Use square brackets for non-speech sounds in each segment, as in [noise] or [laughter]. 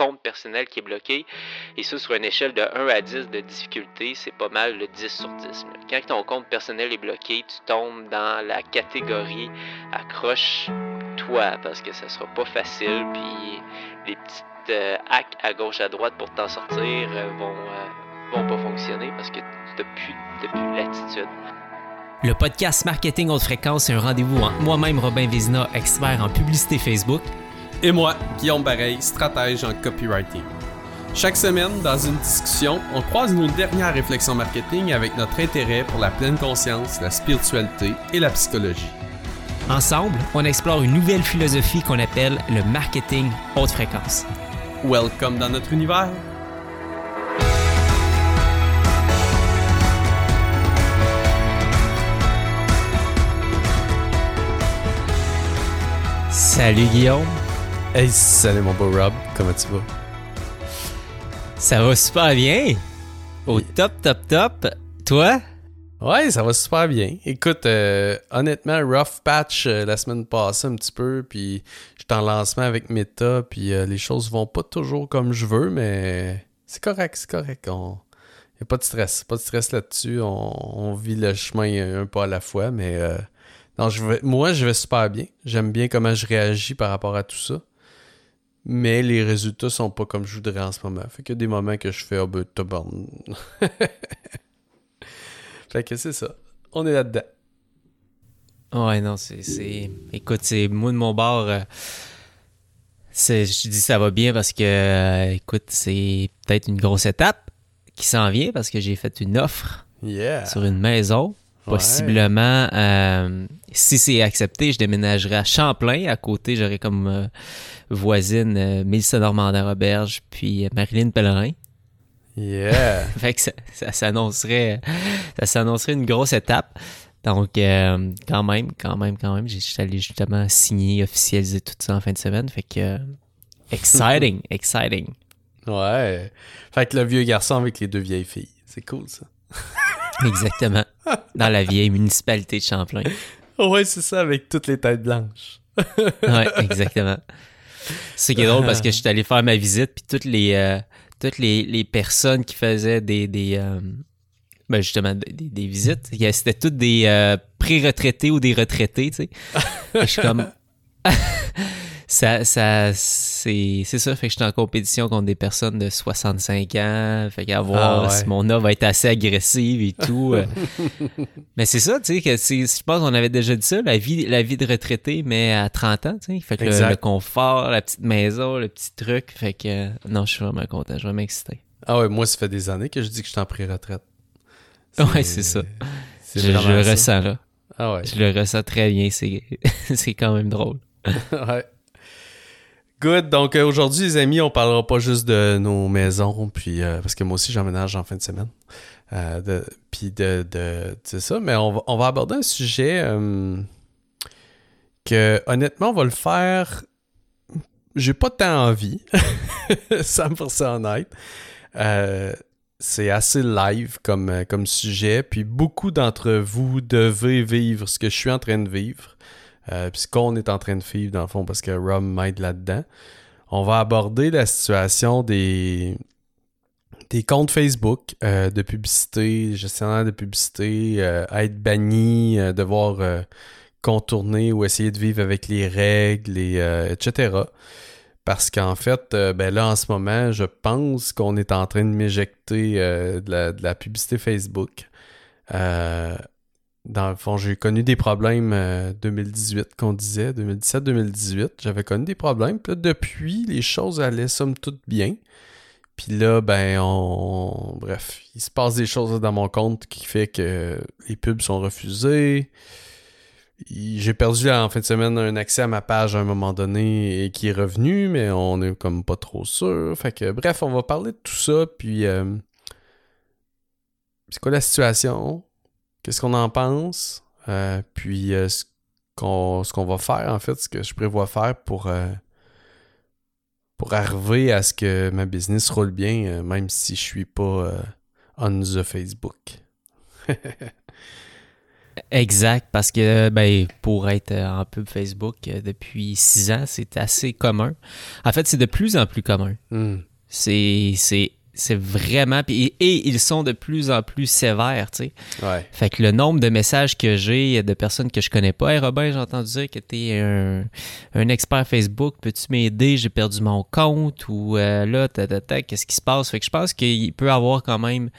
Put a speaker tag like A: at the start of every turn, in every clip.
A: compte personnel qui est bloqué. Et ça, sur une échelle de 1 à 10 de difficulté, c'est pas mal le 10 sur 10. Quand ton compte personnel est bloqué, tu tombes dans la catégorie accroche-toi parce que ça sera pas facile. Puis les petites euh, hacks à gauche à droite pour t'en sortir euh, vont, euh, vont pas fonctionner parce que tu n'as plus, l'attitude.
B: Le podcast Marketing Haute Fréquence, c'est un rendez-vous entre moi-même, Robin Vézina, expert en publicité Facebook,
C: et moi, Guillaume Bareil, stratège en copywriting. Chaque semaine, dans une discussion, on croise nos dernières réflexions marketing avec notre intérêt pour la pleine conscience, la spiritualité et la psychologie.
B: Ensemble, on explore une nouvelle philosophie qu'on appelle le marketing haute fréquence.
C: Welcome dans notre univers.
B: Salut Guillaume.
C: Hey, salut mon beau Rob, comment tu vas?
B: Ça va super bien. Au top, top, top. Toi?
C: Ouais, ça va super bien. Écoute, euh, honnêtement, rough patch euh, la semaine passée un petit peu, puis j'étais en lancement avec Meta, puis euh, les choses vont pas toujours comme je veux, mais c'est correct, c'est correct. On... Y a pas de stress, pas de stress là-dessus. On... vit le chemin un pas à la fois, mais non, je vais... moi, je vais super bien. J'aime bien comment je réagis par rapport à tout ça. Mais les résultats sont pas comme je voudrais en ce moment. Fait qu'il y a des moments que je fais, oh ben, [laughs] Fait que c'est ça. On est là-dedans.
B: Ouais, non, c'est. Écoute, c'est moi de mon bord. Euh, je dis ça va bien parce que, euh, écoute, c'est peut-être une grosse étape qui s'en vient parce que j'ai fait une offre sur une maison. Possiblement, euh, si c'est accepté, je déménagerai à Champlain. À côté, j'aurai comme voisine Mélissa Normandin-Roberge puis Marilyn Pellerin.
C: Yeah! [laughs]
B: fait que ça, ça s'annoncerait ça s'annoncerait une grosse étape. Donc, euh, quand même, quand même, quand même, j'ai allé justement signer, officialiser tout ça en fin de semaine. Fait que, exciting, [laughs] exciting.
C: Ouais. Fait que le vieux garçon avec les deux vieilles filles. C'est cool, ça. [laughs] [laughs]
B: Exactement. Dans la vieille municipalité de Champlain.
C: Ouais, c'est ça, avec toutes les têtes blanches. [laughs]
B: ouais, exactement. C'est qui est drôle parce que je suis allé faire ma visite, puis toutes les, euh, toutes les, personnes qui faisaient des, des euh, ben justement des, visites, c'était toutes des euh, pré-retraités ou des retraités, tu sais. je suis comme [laughs] ça, ça c'est, c'est ça, fait que je suis en compétition contre des personnes de 65 ans, fait qu'à voir ah si mon offre va être assez agressive et tout. Euh. [laughs] mais c'est ça, tu sais, que je pense qu'on avait déjà dit ça, la vie, la vie de retraité, mais à 30 ans, tu sais, fait que le, confort, la petite maison, le petit truc, fait que non, je suis vraiment content, je suis vraiment excité.
C: Ah ouais, moi, ça fait des années que je dis que je suis en pré-retraite. [laughs]
B: Ouais, c'est ça. Je, le ressens là. Ah ouais. Je le ressens très bien, c'est, [laughs] c'est quand même drôle.
C: ouais. Good. Donc euh, aujourd'hui, les amis, on parlera pas juste de nos maisons, puis euh, parce que moi aussi j'emménage en fin de semaine. Euh, puis de, de ça, mais on va, on va aborder un sujet que honnêtement, on va le faire. J'ai pas tant envie, [laughs] 100% honnête. c'est assez live comme, comme sujet, puis beaucoup d'entre vous devez vivre ce que je suis en train de vivre. Euh, puis ce qu'on est en train de vivre, dans le fond, parce que Rob m'aide là-dedans. On va aborder la situation des, des comptes Facebook euh, de publicité, gestionnaire de publicité, euh, être banni, devoir contourner ou essayer de vivre avec les règles, et, etc. Parce qu'en fait, ben là, en ce moment, je pense qu'on est en train de m'éjecter de, la publicité Facebook dans le fond, j'ai connu des problèmes 2018 euh, qu'on disait, 2017-2018. J'avais connu des problèmes. Puis là, depuis, les choses allaient somme toute bien. Puis là, ben, on... Bref, il se passe des choses dans mon compte qui fait que les pubs sont refusés. J'ai perdu en fin de semaine un accès à ma page à un moment donné et qui est revenu, mais on est comme pas trop sûr. Fait que, bref, on va parler de tout ça. Puis, euh, c'est quoi la situation? Qu'est-ce qu'on en pense, euh, puis euh, ce qu'on va faire, en fait, ce que je prévois faire pour, euh, pour arriver à ce que ma business roule bien, même si je suis pas on the Facebook. [laughs]
B: Exact, parce que ben, pour être en pub Facebook depuis six ans, c'est assez commun. En fait, c'est de plus en plus commun.
C: Hmm.
B: C'est c'est vraiment et, et ils sont de plus en plus sévères, tu sais.
C: Ouais.
B: Fait que le nombre de messages que j'ai de personnes que je connais pas, hey Robin, j'ai entendu dire que t'es un, un expert Facebook, peux-tu m'aider, j'ai perdu mon compte ou euh, là, ta, ta, ta, qu'est-ce qui se passe? Fait que je pense qu'il peut avoir quand même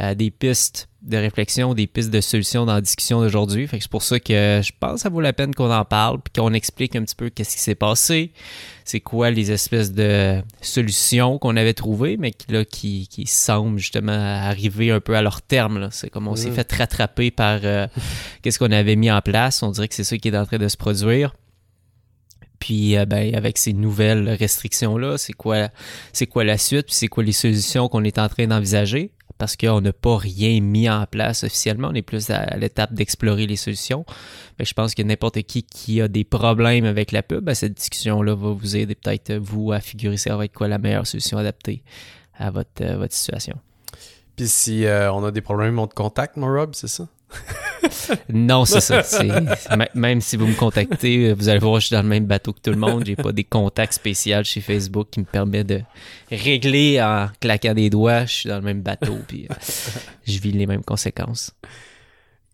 B: euh, des pistes de réflexion, des pistes de solutions dans la discussion d'aujourd'hui. Fait que c'est pour ça que je pense que ça vaut la peine qu'on en parle puis qu'on explique un petit peu qu'est-ce qui s'est passé, c'est quoi les espèces de solutions qu'on avait trouvées, mais qui, là, qui, qui semblent justement arriver un peu à leur terme. là. C'est comme on s'est
C: Mm.
B: fait rattraper par euh, [laughs] qu'est-ce qu'on avait mis en place. On dirait que c'est ça qui est en train de se produire. Puis euh, ben, avec ces nouvelles restrictions-là, c'est quoi, c'est quoi la suite, puis c'est quoi les solutions qu'on est en train d'envisager? Parce qu'on n'a pas rien mis en place officiellement, on est plus à, l'étape d'explorer les solutions. Mais je pense que n'importe qui qui a des problèmes avec la pub, ben, cette discussion-là va vous aider peut-être vous à figurer ça va être quoi la meilleure solution adaptée à votre, euh, situation.
C: Puis si euh, on a des problèmes, on te contacte, mon Rob, c'est ça? [laughs]
B: Non, c'est ça. même si vous me contactez, vous allez voir, je suis dans le même bateau que tout le monde. J'ai pas des contacts spéciaux chez Facebook qui me permettent de régler en claquant des doigts. Je suis dans le même bateau, puis euh, je vis les mêmes conséquences.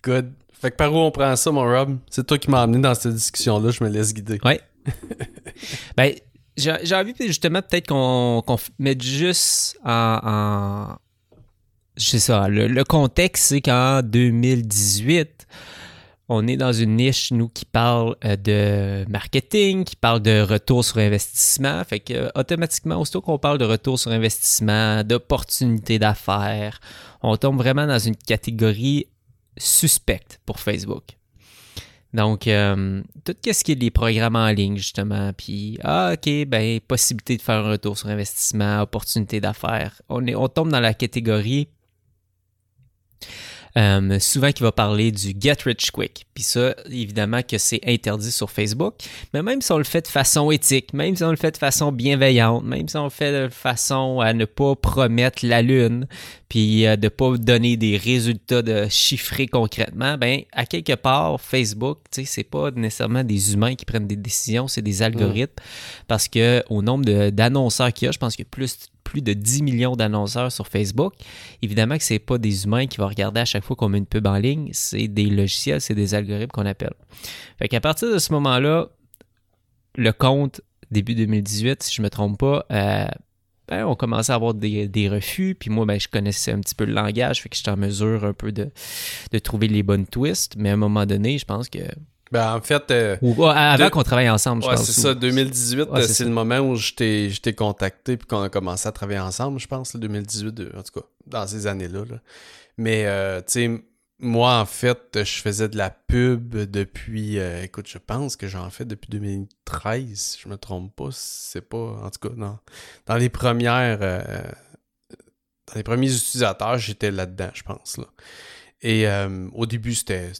C: Good. Fait que par où on prend ça, mon Rob? C'est toi qui m'as amené dans cette discussion-là, je me laisse guider.
B: Ouais. [laughs] ben, j'ai envie justement peut-être qu'on mette juste en. en c'est ça. Le, le contexte, c'est qu'en 2018, on est dans une niche, nous, qui parle euh, de marketing, qui parle de retour sur investissement. Fait que automatiquement, aussitôt qu'on parle de retour sur investissement, d'opportunités d'affaires, on tombe vraiment dans une catégorie suspecte pour Facebook. Donc, euh, tout ce qui est les programmes en ligne, justement, puis, ah, OK, ben, possibilité de faire un retour sur investissement, opportunité d'affaires. On, on tombe dans la catégorie euh, souvent qui va parler du get rich quick. Puis ça, évidemment que c'est interdit sur Facebook. Mais même si on le fait de façon éthique, même si on le fait de façon bienveillante, même si on le fait de façon à ne pas promettre la lune, puis euh, de pas donner des résultats de chiffrer concrètement, ben à quelque part Facebook, tu sais, c'est pas nécessairement des humains qui prennent des décisions, c'est des algorithmes parce que au nombre d'annonceurs qu'il y a, je pense a plus plus de 10 millions d'annonceurs sur Facebook. Évidemment que c'est pas des humains qui vont regarder à chaque fois qu'on met une pub en ligne, c'est des logiciels, c'est des algorithmes qu'on appelle. Fait qu'à partir de ce moment-là, le compte début 2018, si je me trompe pas, euh, ben, on commençait à avoir des, des refus. Puis moi, ben, je connaissais un petit peu le langage, fait que j'étais en mesure un peu de, de trouver les bonnes twists. Mais à un moment donné, je pense que.
C: Ben, en fait, euh,
B: Ou, avant
C: De-
B: qu'on travaille ensemble, je
C: ouais,
B: pense.
C: c'est ça, 2018,
B: Ouais,
C: euh,
B: c'est
C: le moment où je t'ai contacté puis qu'on a commencé à travailler ensemble, je pense, le 2018, de- en tout cas, dans ces années-là. là. Mais, euh, tu sais, moi, en fait, je faisais de la pub depuis, euh, écoute, je pense que j'en fais depuis 2013, si je me trompe pas, c'est pas, en tout cas, non. Dans les premières, dans les premiers utilisateurs, j'étais là-dedans, je pense, là. Et au début, c'était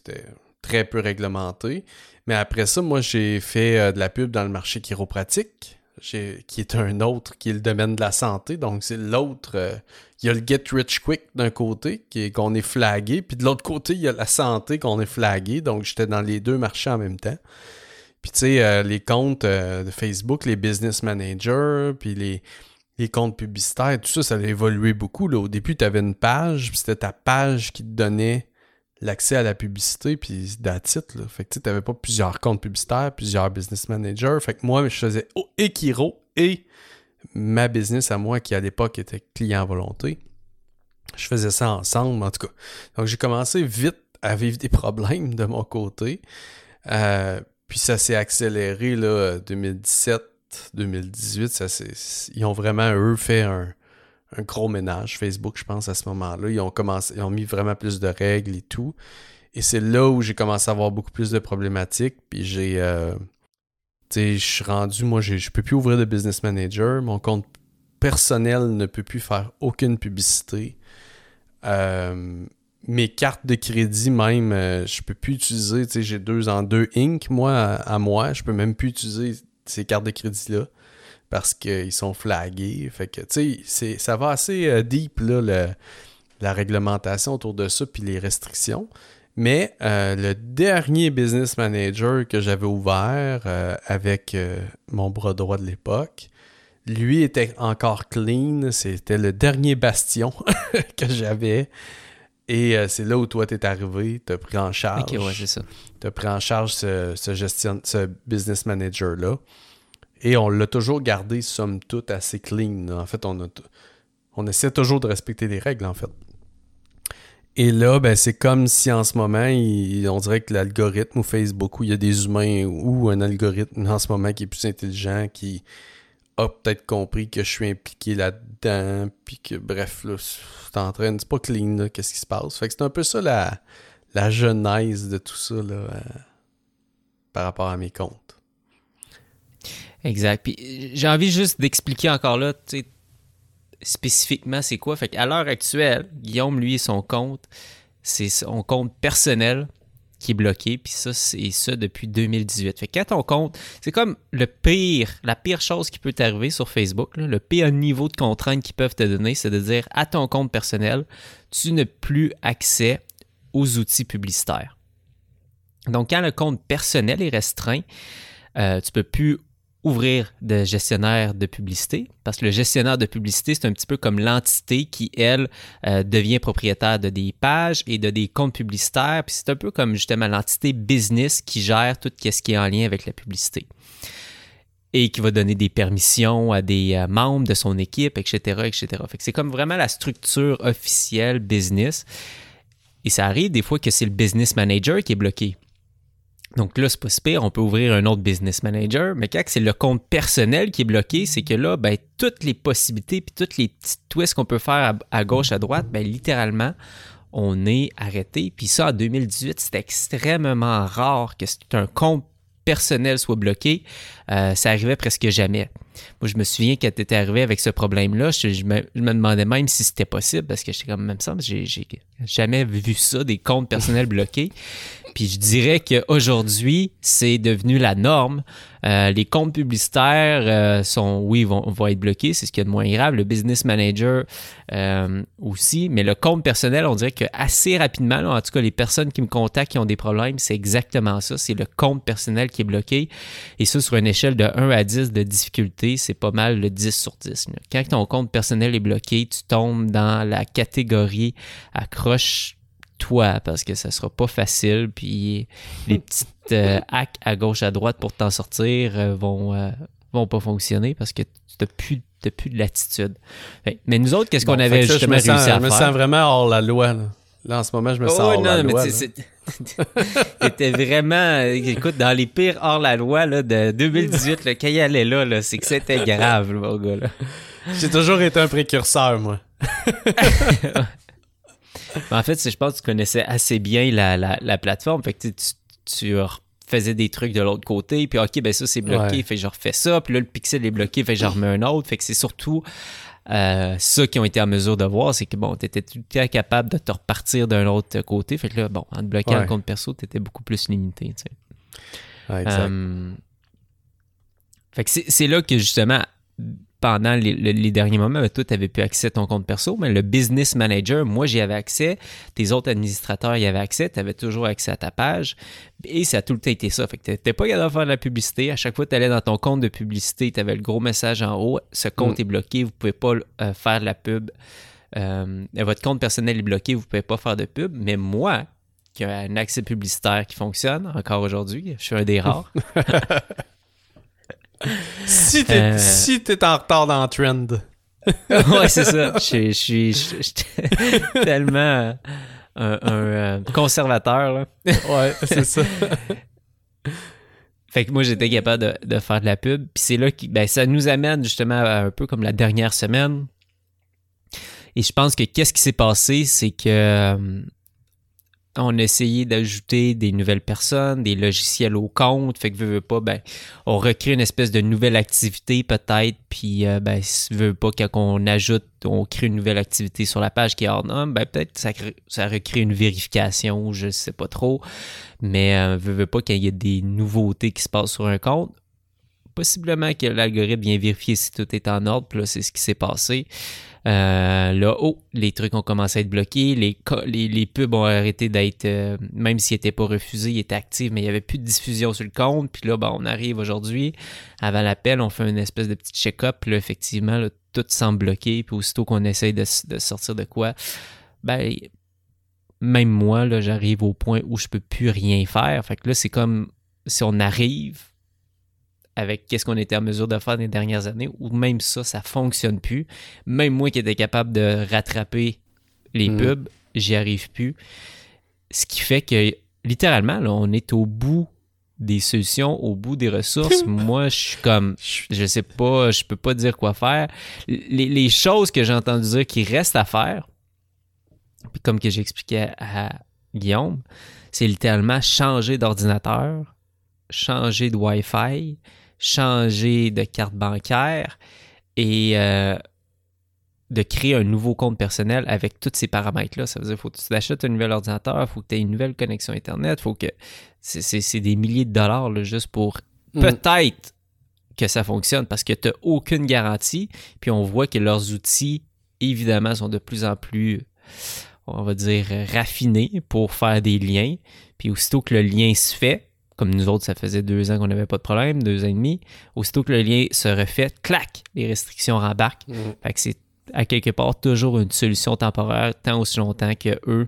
C: très peu réglementé. Mais après ça, moi, j'ai fait euh, de la pub dans le marché chiropratique, qui est un autre, qui est le domaine de la santé. Donc, c'est l'autre. euh, il y a le Get Rich Quick d'un côté, qu'on est flagué, puis de l'autre côté, il y a la santé qu'on est flagué. Donc, j'étais dans les deux marchés en même temps. Puis, tu sais, euh, les comptes de Facebook, les business managers, puis les, les comptes publicitaires, tout ça, ça a évolué beaucoup. Là. Au début, tu avais une page, puis c'était ta page qui te donnait l'accès à la publicité, puis là. Fait que tu n'avais pas plusieurs comptes publicitaires, plusieurs business managers. Fait que moi, je faisais oh, et et ma business à moi, qui à l'époque était client volonté. Je faisais ça ensemble, en tout cas. Donc, j'ai commencé vite à vivre des problèmes de mon côté. Euh, puis ça s'est accéléré, là, 2017, 2018. Ça ils ont vraiment, eux, fait un, un gros ménage. Facebook, je pense, à ce moment-là. Ils ont commencé, ils ont mis vraiment plus de règles et tout. Et c'est là où j'ai commencé à avoir beaucoup plus de problématiques. Puis j'ai. euh, tu sais, je suis rendu, moi, je peux plus ouvrir de business manager. Mon compte personnel ne peut plus faire aucune publicité. Euh, mes cartes de crédit, même, euh, je peux plus utiliser. Tu sais, j'ai deux en deux Inc. Moi, à, à moi. Je peux même plus utiliser ces cartes de crédit-là parce qu'ils sont flagués. Fait que, tu sais, ça va assez euh, deep, là, le- la réglementation autour de ça, puis les restrictions. Mais euh, le dernier business manager que j'avais ouvert euh, avec euh, mon bras droit de l'époque, lui était encore clean. C'était le dernier bastion [laughs] que j'avais. Et c'est là où toi t'es arrivé, t'as pris en charge.
B: Ok, ouais, c'est ça.
C: T'as pris en charge ce, ce, gestion, ce business manager-là. Et on l'a toujours gardé, somme toute, assez clean. En fait, on, a on essaie toujours de respecter les règles, en fait. Et là, ben, c'est comme si en ce moment, on dirait que l'algorithme ou Facebook, où il y a des humains ou un algorithme en ce moment qui est plus intelligent, qui a peut-être compris que je suis impliqué là-dedans, puis que bref, là, c'est en train, c'est pas clean, qu'est-ce qui se passe. Fait que c'est un peu ça la, la genèse de tout ça, là, euh, par rapport à mes comptes.
B: Exact. Puis j'ai envie juste d'expliquer encore là, tu sais, spécifiquement c'est quoi? Fait qu'à l'heure actuelle, Guillaume, lui, son compte, c'est son compte personnel qui est bloqué, puis ça, c'est ça depuis 2018. Fait que quand ton compte, c'est comme le pire, la pire chose qui peut t'arriver sur Facebook, le pire niveau de contrainte qu'ils peuvent te donner, c'est de dire à ton compte personnel, tu n'as plus accès aux outils publicitaires. Donc, quand le compte personnel est restreint, euh, tu peux plus ouvrir de gestionnaire de publicité, parce que le gestionnaire de publicité, c'est un petit peu comme l'entité qui, elle, euh, devient propriétaire de des pages et de des comptes publicitaires, puis c'est un peu comme justement l'entité business qui gère tout ce qui est en lien avec la publicité et qui va donner des permissions à des euh, membres de son équipe, etc., etc. C'est comme vraiment la structure officielle business. Et ça arrive des fois que c'est le business manager qui est bloqué. Donc là, c'est pas super, on peut ouvrir un autre business manager, mais quand c'est le compte personnel qui est bloqué, c'est que là, ben, toutes les possibilités puis toutes les petites twists qu'on peut faire à, gauche, à droite, ben, littéralement, on est arrêté. Puis ça, en 2018, c'est extrêmement rare que un compte personnel soit bloqué. Euh, ça arrivait presque jamais. Moi, je me souviens quand tu étais arrivé avec ce problème-là, je, me, demandais même si c'était possible parce que j'étais comme, même ça, j'ai jamais vu ça, des comptes personnels bloqués. [laughs] Puis je dirais qu'aujourd'hui, c'est devenu la norme. Euh, les comptes publicitaires euh, sont, oui, vont, vont être bloqués, c'est ce qui est de moins grave. Le business manager euh, aussi, mais le compte personnel, on dirait que assez rapidement, en tout cas, les personnes qui me contactent qui ont des problèmes, c'est exactement ça. C'est le compte personnel qui est bloqué. Et ça, sur une échelle de 1 à 10 de difficulté, c'est pas mal le 10 sur 10. Quand ton compte personnel est bloqué, tu tombes dans la catégorie accroche toi parce que ça sera pas facile. Puis les [laughs] petites euh, hacks à gauche à droite pour t'en sortir euh, vont, euh, vont pas fonctionner parce que tu n'as plus, plus de latitude. Mais nous autres, qu'est-ce qu'on avait justement réussi à faire?
C: Je me sens vraiment hors la loi. Là. En ce moment, je me sens oh, hors la loi. [laughs]
B: C'était vraiment, écoute, dans les pires hors la loi là, de 2018, le quand il allait là, là c'est que c'était grave, mon gars.
C: J'ai toujours été un précurseur, moi. [laughs]
B: en fait, je pense que tu connaissais assez bien la, plateforme. Fait que tu, tu faisais des trucs de l'autre côté, puis ok, ben ça c'est bloqué, fait que je refais ça, puis là le pixel est bloqué, fait que j'en remets un autre. Fait que c'est surtout euh, ça qui ont été en mesure de voir, c'est que bon, tu étais tout à fait capable de te repartir d'un autre côté. Fait que là, bon, en te bloquant le compte perso, tu étais beaucoup plus limité. Tu
C: sais. exact. Euh,
B: fait que c'est là que justement, pendant les, derniers moments, toi, tu avais pu accès à ton compte perso, mais le business manager, moi, j'y avais accès. Tes autres administrateurs y avaient accès. Tu avais toujours accès à ta page. Et ça a tout le temps été ça. Fait que tu pas capable de faire de la publicité. À chaque fois que tu allais dans ton compte de publicité, tu avais le gros message en haut. Ce compte mm. est bloqué. Vous pouvez pas euh, faire de la pub. Euh, votre compte personnel est bloqué. Vous pouvez pas faire de pub. Mais moi, qui ai un accès publicitaire qui fonctionne encore aujourd'hui, je suis un des rares. [laughs] [laughs]
C: si t'es euh... si en retard dans le trend. [laughs]
B: ouais, c'est ça. Je suis [laughs] tellement un, un, conservateur. Là.
C: ouais, c'est ça.
B: Fait que moi, j'étais capable de, de, faire de la pub. Puis c'est là que ben, ça nous amène justement un peu comme la dernière semaine. Et je pense que qu'est-ce qui s'est passé, c'est que euh, on a essayé d'ajouter des nouvelles personnes, des logiciels au compte, fait que veut, pas, ben, on recrée une espèce de nouvelle activité peut-être, puis euh, ben, si veut pas qu'on ajoute, on crée une nouvelle activité sur la page qui est hors norme, ben peut-être ça, ça recrée une vérification, je sais pas trop, mais euh, veut, veut pas qu'il y ait des nouveautés qui se passent sur un compte. Possiblement que l'algorithme vient vérifier si tout est en ordre. Puis là, c'est ce qui s'est passé. Euh, là, oh, les trucs ont commencé à être bloqués. Les, les, pubs ont arrêté d'être, euh, même s'ils n'étaient pas refusés, ils étaient actifs, mais il n'y avait plus de diffusion sur le compte. Puis là, ben, on arrive aujourd'hui, avant l'appel, on fait une espèce de petit check-up. Puis là, effectivement, tout semble bloqué. Puis aussitôt qu'on essaye de, de, sortir de quoi, ben, même moi, là, j'arrive au point où je peux plus rien faire. Fait que là, c'est comme si on arrive avec qu'est-ce qu'on était en mesure de faire les dernières années, ou même ça, ça fonctionne plus. Même moi qui étais capable de rattraper les mm. pubs, j'y arrive plus. Ce qui fait que littéralement, là, on est au bout des solutions, au bout des ressources. [laughs] moi, je suis comme, je sais pas, je peux pas dire quoi faire. Les, les choses que j'ai entendu dire qui restent à faire, comme que j'expliquais à Guillaume, c'est littéralement changer d'ordinateur, changer de Wi-Fi, changer de carte bancaire et euh, de créer un nouveau compte personnel avec tous ces paramètres-là. Ça veut dire qu'il faut que tu achètes un nouvel ordinateur, il faut que tu aies une nouvelle connexion Internet, faut que. C'est des milliers de dollars juste pour mm. peut-être que ça fonctionne parce que tu n'as aucune garantie. Puis on voit que leurs outils, évidemment, sont de plus en plus on va dire, raffiné pour faire des liens. Puis aussitôt que le lien se fait, comme nous autres, ça faisait deux ans qu'on n'avait pas de problème, deux ans et demi, aussitôt que le lien se refait, clac, les restrictions rembarquent. Mm. Fait que c'est à quelque part toujours une solution temporaire tant aussi longtemps que eux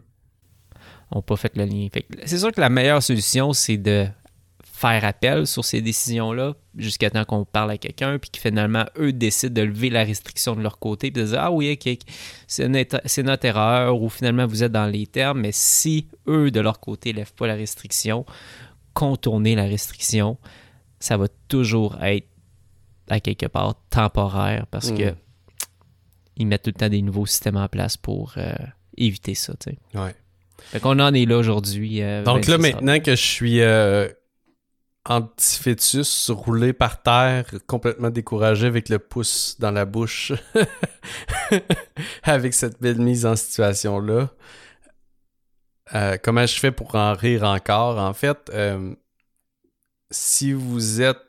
B: n'ont pas fait le lien. c'est sûr que la meilleure solution, c'est de faire appel sur ces décisions-là jusqu'à temps qu'on parle à quelqu'un, puis que finalement, eux décident de lever la restriction de leur côté, puis de dire Ah oui, c'est notre, erreur, ou finalement vous êtes dans les termes, mais si eux, de leur côté, ne lèvent pas la restriction, contourner la restriction, ça va toujours être à quelque part temporaire parce que mm. ils mettent tout le temps des nouveaux systèmes en place pour euh, éviter ça. Tu
C: sais. Ouais.
B: Fait qu'on en est là aujourd'hui.
C: Euh, Donc là, maintenant que je suis euh, anti-fœtus roulé par terre, complètement découragé avec le pouce dans la bouche, [laughs] avec cette belle mise en situation-là. Euh, comment je fais pour en rire encore? En fait, euh, si vous êtes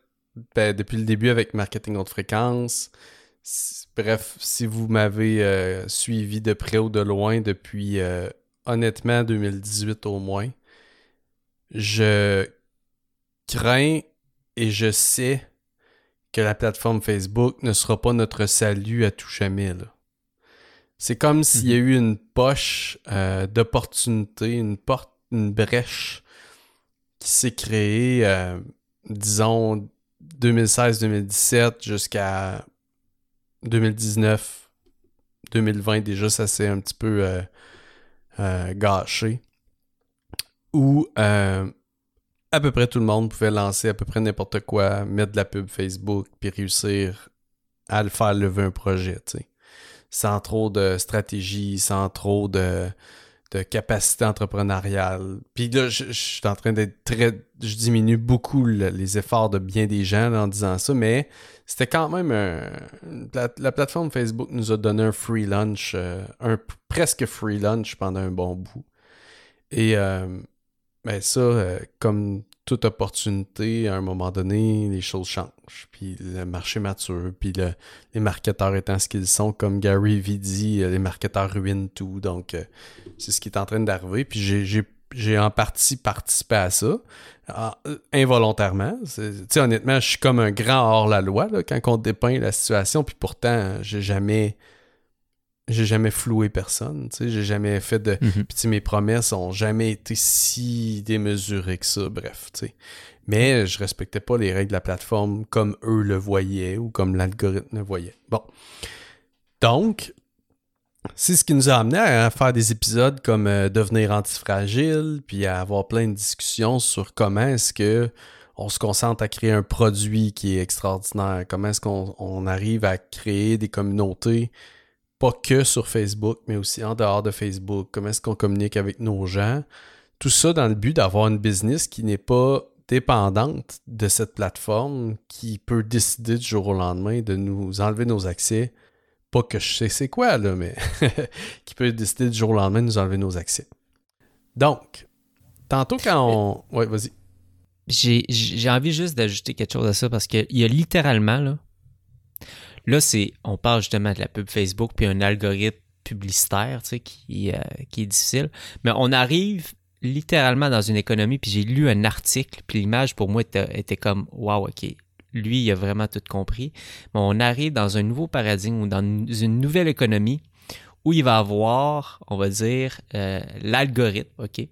C: ben, depuis le début avec Marketing Haute Fréquence, bref, si vous m'avez euh, suivi de près ou de loin depuis honnêtement 2018 au moins, je crains et je sais que la plateforme Facebook ne sera pas notre salut à tout jamais. C'est comme s'il y a mhm. eu une poche euh, d'opportunité, une porte, une brèche qui s'est créée, euh, disons, 2016-2017 jusqu'à 2019, 2020. Déjà, ça s'est un petit peu euh, gâché. Où à peu près tout le monde pouvait lancer à peu près n'importe quoi, mettre de la pub Facebook, puis réussir à le faire lever un projet, tu sais. Sans trop de stratégie, sans trop de, de capacité entrepreneuriale. Puis là, je, suis en train d'être très... Je diminue beaucoup les efforts de bien des gens en disant ça, mais c'était quand même un... La, plateforme Facebook nous a donné un free lunch, euh, un presque free lunch pendant un bon bout. Et... Euh, ben ça, euh, comme toute opportunité, à un moment donné, les choses changent. Puis le marché mature, puis les marketeurs étant ce qu'ils sont, comme Gary Vee dit, euh, les marketeurs ruinent tout. Donc, euh, c'est ce qui est en train d'arriver. Puis j'ai en partie participé à ça, involontairement. Tu sais, honnêtement, je suis comme un grand hors-la-loi quand on dépeint la situation. Puis pourtant, j'ai jamais j'ai jamais floué personne, tu sais, j'ai jamais fait de... Mhm. Puis mes promesses ont jamais été si démesurées que ça, bref, tu sais. Mais je respectais pas les règles de la plateforme comme eux le voyaient ou comme l'algorithme le voyait. Bon. Donc, c'est ce qui nous a amené à faire des épisodes comme euh, devenir antifragile, puis à avoir plein de discussions sur comment est-ce que on se concentre à créer un produit qui est extraordinaire, comment est-ce qu'on arrive à créer des communautés pas que sur Facebook, mais aussi en dehors de Facebook, comment est-ce qu'on communique avec nos gens? Tout ça dans le but d'avoir une business qui n'est pas dépendante de cette plateforme, qui peut décider du jour au lendemain de nous enlever nos accès. Pas que je sais c'est quoi, là, mais [laughs] qui peut décider du jour au lendemain de nous enlever nos accès. Donc, tantôt quand on... Ouais, vas-y.
B: j'ai j'ai envie juste d'ajouter quelque chose à ça parce qu'il y a littéralement, là, là, c'est, on parle justement de la pub Facebook puis un algorithme publicitaire, tu sais, qui, euh, qui est difficile. Mais on arrive littéralement dans une économie, puis j'ai lu un article, puis l'image pour moi était, était comme, wow, ok, lui, il a vraiment tout compris. Mais on arrive dans un nouveau paradigme ou dans une nouvelle économie où il va avoir, on va dire, euh, l'algorithme, OK?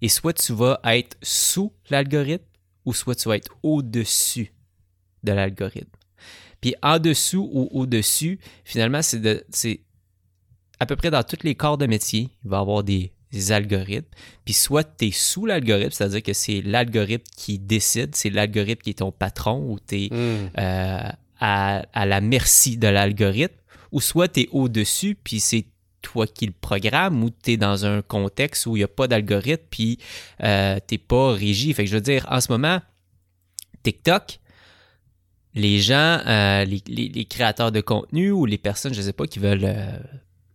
B: Et soit tu vas être sous l'algorithme ou soit tu vas être au-dessus de l'algorithme. Puis en dessous ou au-dessus, finalement, c'est de, c'est à peu près dans tous les corps de métier, il va y avoir des, algorithmes. Puis soit tu es sous l'algorithme, c'est-à-dire que c'est l'algorithme qui décide, c'est l'algorithme qui est ton patron ou tu es hmm. euh, à, à, la merci de l'algorithme, ou soit tu es au-dessus, puis c'est toi qui le programme ou tu es dans un contexte où il n'y a pas d'algorithme puis euh, tu n'es pas régi. Fait que je veux dire, en ce moment, TikTok, les gens, euh, les, créateurs de contenu ou les personnes, je ne sais pas, qui veulent euh,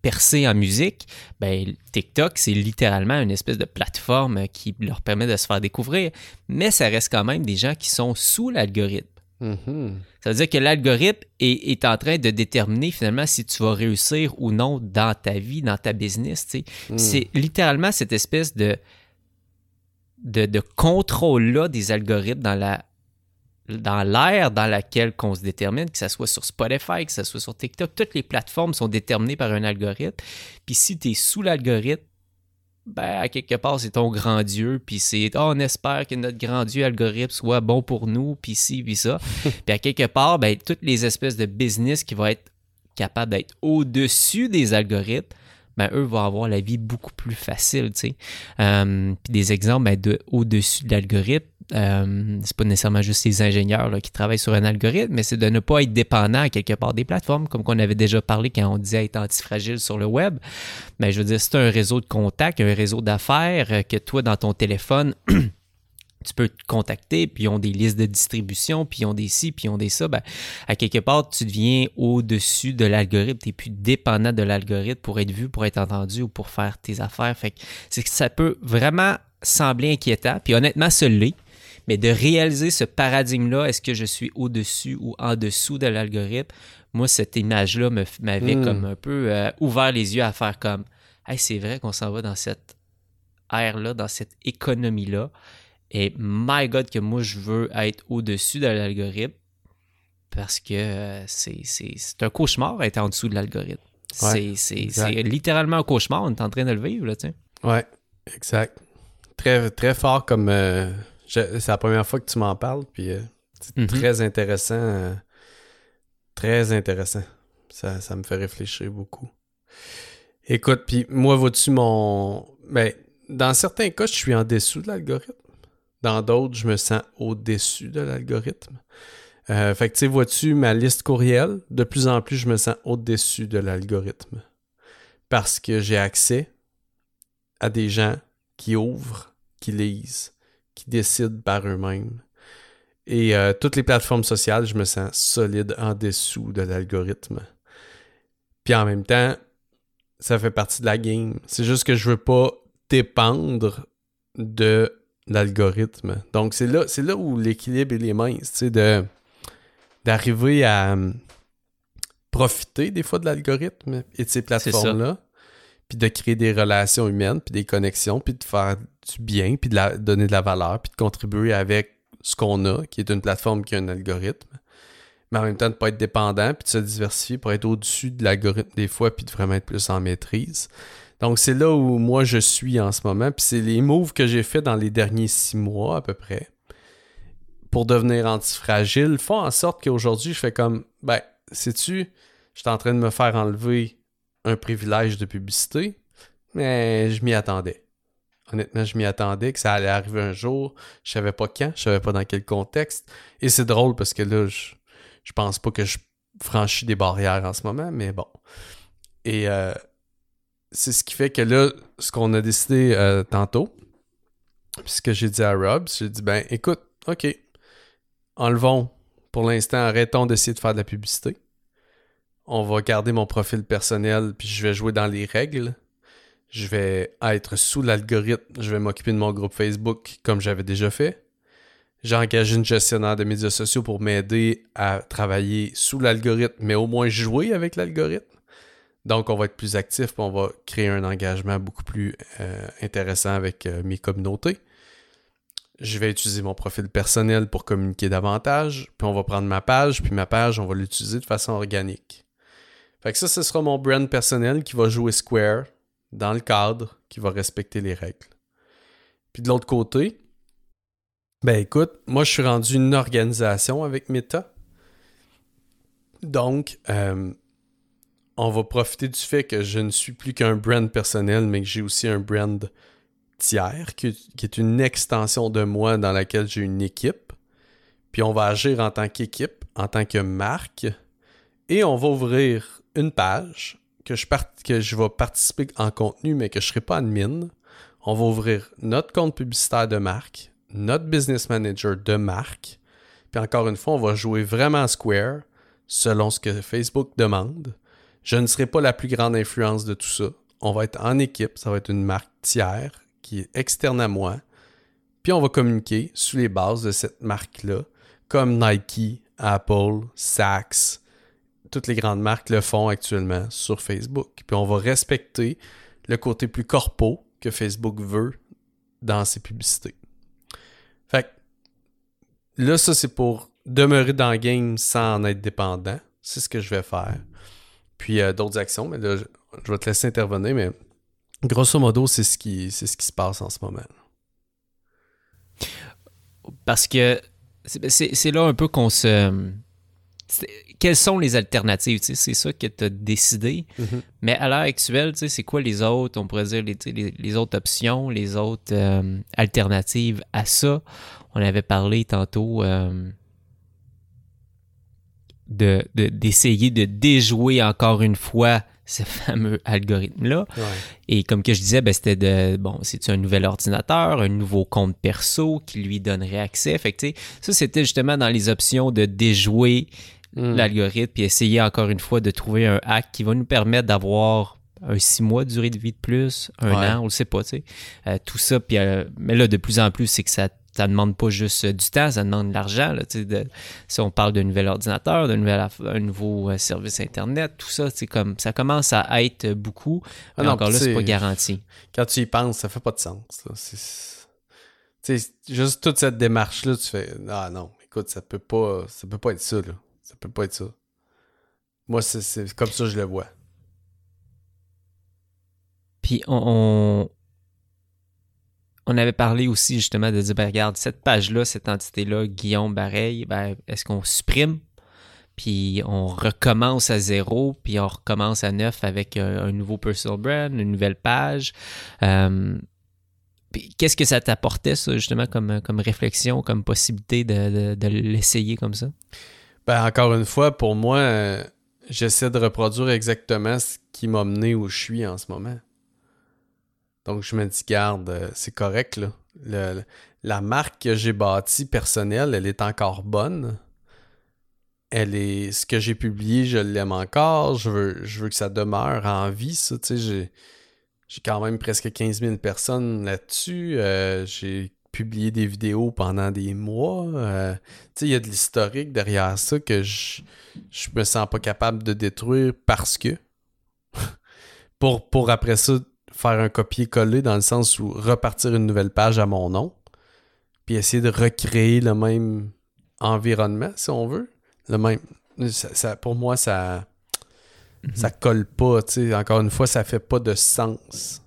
B: percer en musique, ben, TikTok, c'est littéralement une espèce de plateforme qui leur permet de se faire découvrir. Mais ça reste quand même des gens qui sont sous l'algorithme. Mm-hmm. Ça veut dire que l'algorithme est, en train de déterminer finalement si tu vas réussir ou non dans ta vie, dans ta business. Mm. C'est littéralement cette espèce de, de, contrôle-là des algorithmes dans la dans l'ère dans laquelle on se détermine, que ce soit sur Spotify, que ce soit sur TikTok, toutes les plateformes sont déterminées par un algorithme. Puis si tu es sous l'algorithme, ben, à quelque part, c'est ton grand Dieu, puis c'est, oh, on espère que notre grand Dieu algorithme soit bon pour nous, puis ci, puis ça. [laughs] puis à quelque part, ben, toutes les espèces de business qui vont être capables d'être au-dessus des algorithmes, ben, eux vont avoir la vie beaucoup plus facile, tu sais. Euh, puis des exemples, ben, de, au-dessus de l'algorithme, euh, c'est pas nécessairement juste les ingénieurs qui travaillent sur un algorithme, mais c'est de ne pas être dépendant à quelque part des plateformes, comme qu'on avait déjà parlé quand on disait être antifragile sur le web. Mais ben, je veux dire, c'est un réseau de contacts, un réseau d'affaires euh, que toi, dans ton téléphone, [clears throat] tu peux te contacter, puis ils ont des listes de distribution, puis ils ont des ci, puis ils ont des ça, ben, à quelque part, tu deviens au-dessus de l'algorithme, tu n'es plus dépendant de l'algorithme pour être vu, pour être entendu ou pour faire tes affaires. Fait que, que ça peut vraiment sembler inquiétant, puis honnêtement, ce l'est. Mais de réaliser ce paradigme-là, est-ce que je suis au-dessus ou en dessous de l'algorithme? Moi, cette image-là m'avait hmm. comme un peu euh, ouvert les yeux à faire comme hey, c'est vrai qu'on s'en va dans cette ère-là, dans cette économie-là. Et my God, que moi, je veux être au-dessus de l'algorithme parce que euh, c'est un cauchemar être en dessous de l'algorithme. c'est littéralement un cauchemar, on est en train de le vivre, là, tu sais.
C: Ouais, exact. Très, très fort comme, euh, c'est la première fois que tu m'en parles, puis euh, c'est mhm. très intéressant. Euh, très intéressant. Ça, ça, me fait réfléchir beaucoup. Écoute, puis moi, vois-tu mon. Ben, dans certains cas, je suis en dessous de l'algorithme. Dans d'autres, je me sens au-dessus de l'algorithme. Euh, fait que, tu sais, vois-tu ma liste courriel? De plus en plus, je me sens au-dessus de l'algorithme. Parce que j'ai accès à des gens qui ouvrent, qui lisent, qui décident par eux-mêmes. Et euh, toutes les plateformes sociales, je me sens solide en dessous de l'algorithme. Puis en même temps, ça fait partie de la game. C'est juste que je veux pas dépendre de l'algorithme. Donc c'est là, c'est là où l'équilibre est les minces, tu sais, de d'arriver à hum, profiter des fois de l'algorithme et de ces plateformes-là, puis de créer des relations humaines, puis des connexions, puis de faire du bien, puis de donner de la valeur, puis de contribuer avec ce qu'on a, qui est une plateforme qui a un algorithme. Mais en même temps, de ne pas être dépendant, puis de se diversifier pour être au-dessus de l'algorithme des fois, puis de vraiment être plus en maîtrise. Donc, c'est là où moi je suis en ce moment. Puis c'est les moves que j'ai fait dans les derniers six mois à peu près pour devenir antifragile font en sorte qu'aujourd'hui, je fais comme, ben, sais-tu, je suis en train de me faire enlever un privilège de publicité, mais je m'y attendais. Honnêtement, je m'y attendais que ça allait arriver un jour. Je savais pas quand, je savais pas dans quel contexte. Et c'est drôle parce que là, je, je pense pas que je franchis des barrières en ce moment, mais bon. Et euh, c'est ce qui fait que là, ce qu'on a décidé euh, tantôt, puis ce que j'ai dit à Rob, j'ai dit ben écoute, ok, enlevons pour l'instant, arrêtons d'essayer de faire de la publicité. On va garder mon profil personnel, puis je vais jouer dans les règles je vais être sous l'algorithme, je vais m'occuper de mon groupe Facebook comme j'avais déjà fait. J'ai engagé une gestionnaire de médias sociaux pour m'aider à travailler sous l'algorithme, mais au moins jouer avec l'algorithme. Donc, on va être plus actif, on va créer un engagement beaucoup plus euh, intéressant avec euh, mes communautés. Je vais utiliser mon profil personnel pour communiquer davantage, puis on va prendre ma page, puis ma page, on va l'utiliser de façon organique. Fait que ça, ce sera mon brand personnel qui va jouer Square dans le cadre, qui va respecter les règles. Puis de l'autre côté, ben écoute, moi je suis rendu une organisation avec Meta. Donc, euh, on va profiter du fait que je ne suis plus qu'un brand personnel, mais que j'ai aussi un brand tiers, qui, est une extension de moi dans laquelle j'ai une équipe. Puis on va agir en tant qu'équipe, en tant que marque, et on va ouvrir une page que je, que je vais participer en contenu, mais que je ne serai pas admin. On va ouvrir notre compte publicitaire de marque, notre business manager de marque. Puis encore une fois, on va jouer vraiment Square selon ce que Facebook demande. Je ne serai pas la plus grande influence de tout ça. On va être en équipe, ça va être une marque tiers qui est externe à moi. Puis on va communiquer sous les bases de cette marque-là, comme Nike, Apple, Saks, toutes les grandes marques le font actuellement sur Facebook. Puis on va respecter le côté plus corpo que Facebook veut dans ses publicités. Fait que là, ça, c'est pour demeurer dans le game sans en être dépendant. C'est ce que je vais faire. Puis euh, d'autres actions, mais là, je vais te laisser intervenir, mais grosso modo, c'est ce qui, c'est ce qui se passe en ce moment.
B: Parce que c'est là un peu qu'on se. Quelles sont les alternatives? C'est ça que tu as décidé.
C: Mm-hmm.
B: Mais à l'heure actuelle, c'est quoi les autres, on pourrait dire, les, les, autres options, les autres euh, alternatives à ça? On avait parlé tantôt euh, d'essayer de, déjouer encore une fois ce fameux [laughs] algorithme-là. Et comme que je disais, ben, c'était de, bon, c'est un nouvel ordinateur, un nouveau compte perso qui lui donnerait accès? Fait que, ça, c'était justement dans les options de déjouer hmm. l'algorithme puis essayer encore une fois de trouver un hack qui va nous permettre d'avoir un six mois de durée de vie de plus, un an, on le sait pas, tu sais. Euh, tout ça, puis, euh, mais là, de plus en plus, c'est que ça ça demande pas juste euh, du temps, ça demande de l'argent. si on parle d'un nouvel ordinateur, d'un nouveau euh, service Internet, tout ça, c'est comme ça commence à être beaucoup. Ah mais encore là, c'est pas garanti.
C: Quand tu y penses, ça fait pas de sens. juste toute cette démarche-là, tu fais Ah non, écoute, ça peut pas. Ça peut pas être ça, là. Ça peut pas être ça. Moi, c'est comme ça je le vois.
B: Puis on, avait parlé aussi justement de dire, ben, regarde, cette page-là, cette entité-là, Guillaume Bareil, ben, est-ce qu'on supprime, puis on recommence à zéro, puis on recommence à neuf avec un, nouveau personal brand, une nouvelle page. Euh, qu'est-ce que ça t'apportait, ça, justement, comme, comme réflexion, comme possibilité de, l'essayer comme ça?
C: Ben, encore une fois, pour moi, euh, j'essaie de reproduire exactement ce qui m'a mené où je suis en ce moment. Donc, je me dis, garde, euh, c'est correct, là. la marque que j'ai bâtie personnelle, elle est encore bonne. Elle est. Ce que j'ai publié, je l'aime encore. Je veux, je veux que ça demeure en vie. Tu j'ai quand même presque 15 000 personnes là-dessus. Euh, j'ai publié des vidéos pendant des mois. Euh, il y a de l'historique derrière ça que je, je me sens pas capable de détruire parce que. [laughs] pour, pour après ça faire un copier-coller dans le sens où repartir une nouvelle page à mon nom, puis essayer de recréer le même environnement, si on veut. Le même. Ça, pour moi, ça. Mhm. Ça colle pas, tu sais. Encore une fois, ça fait pas de sens.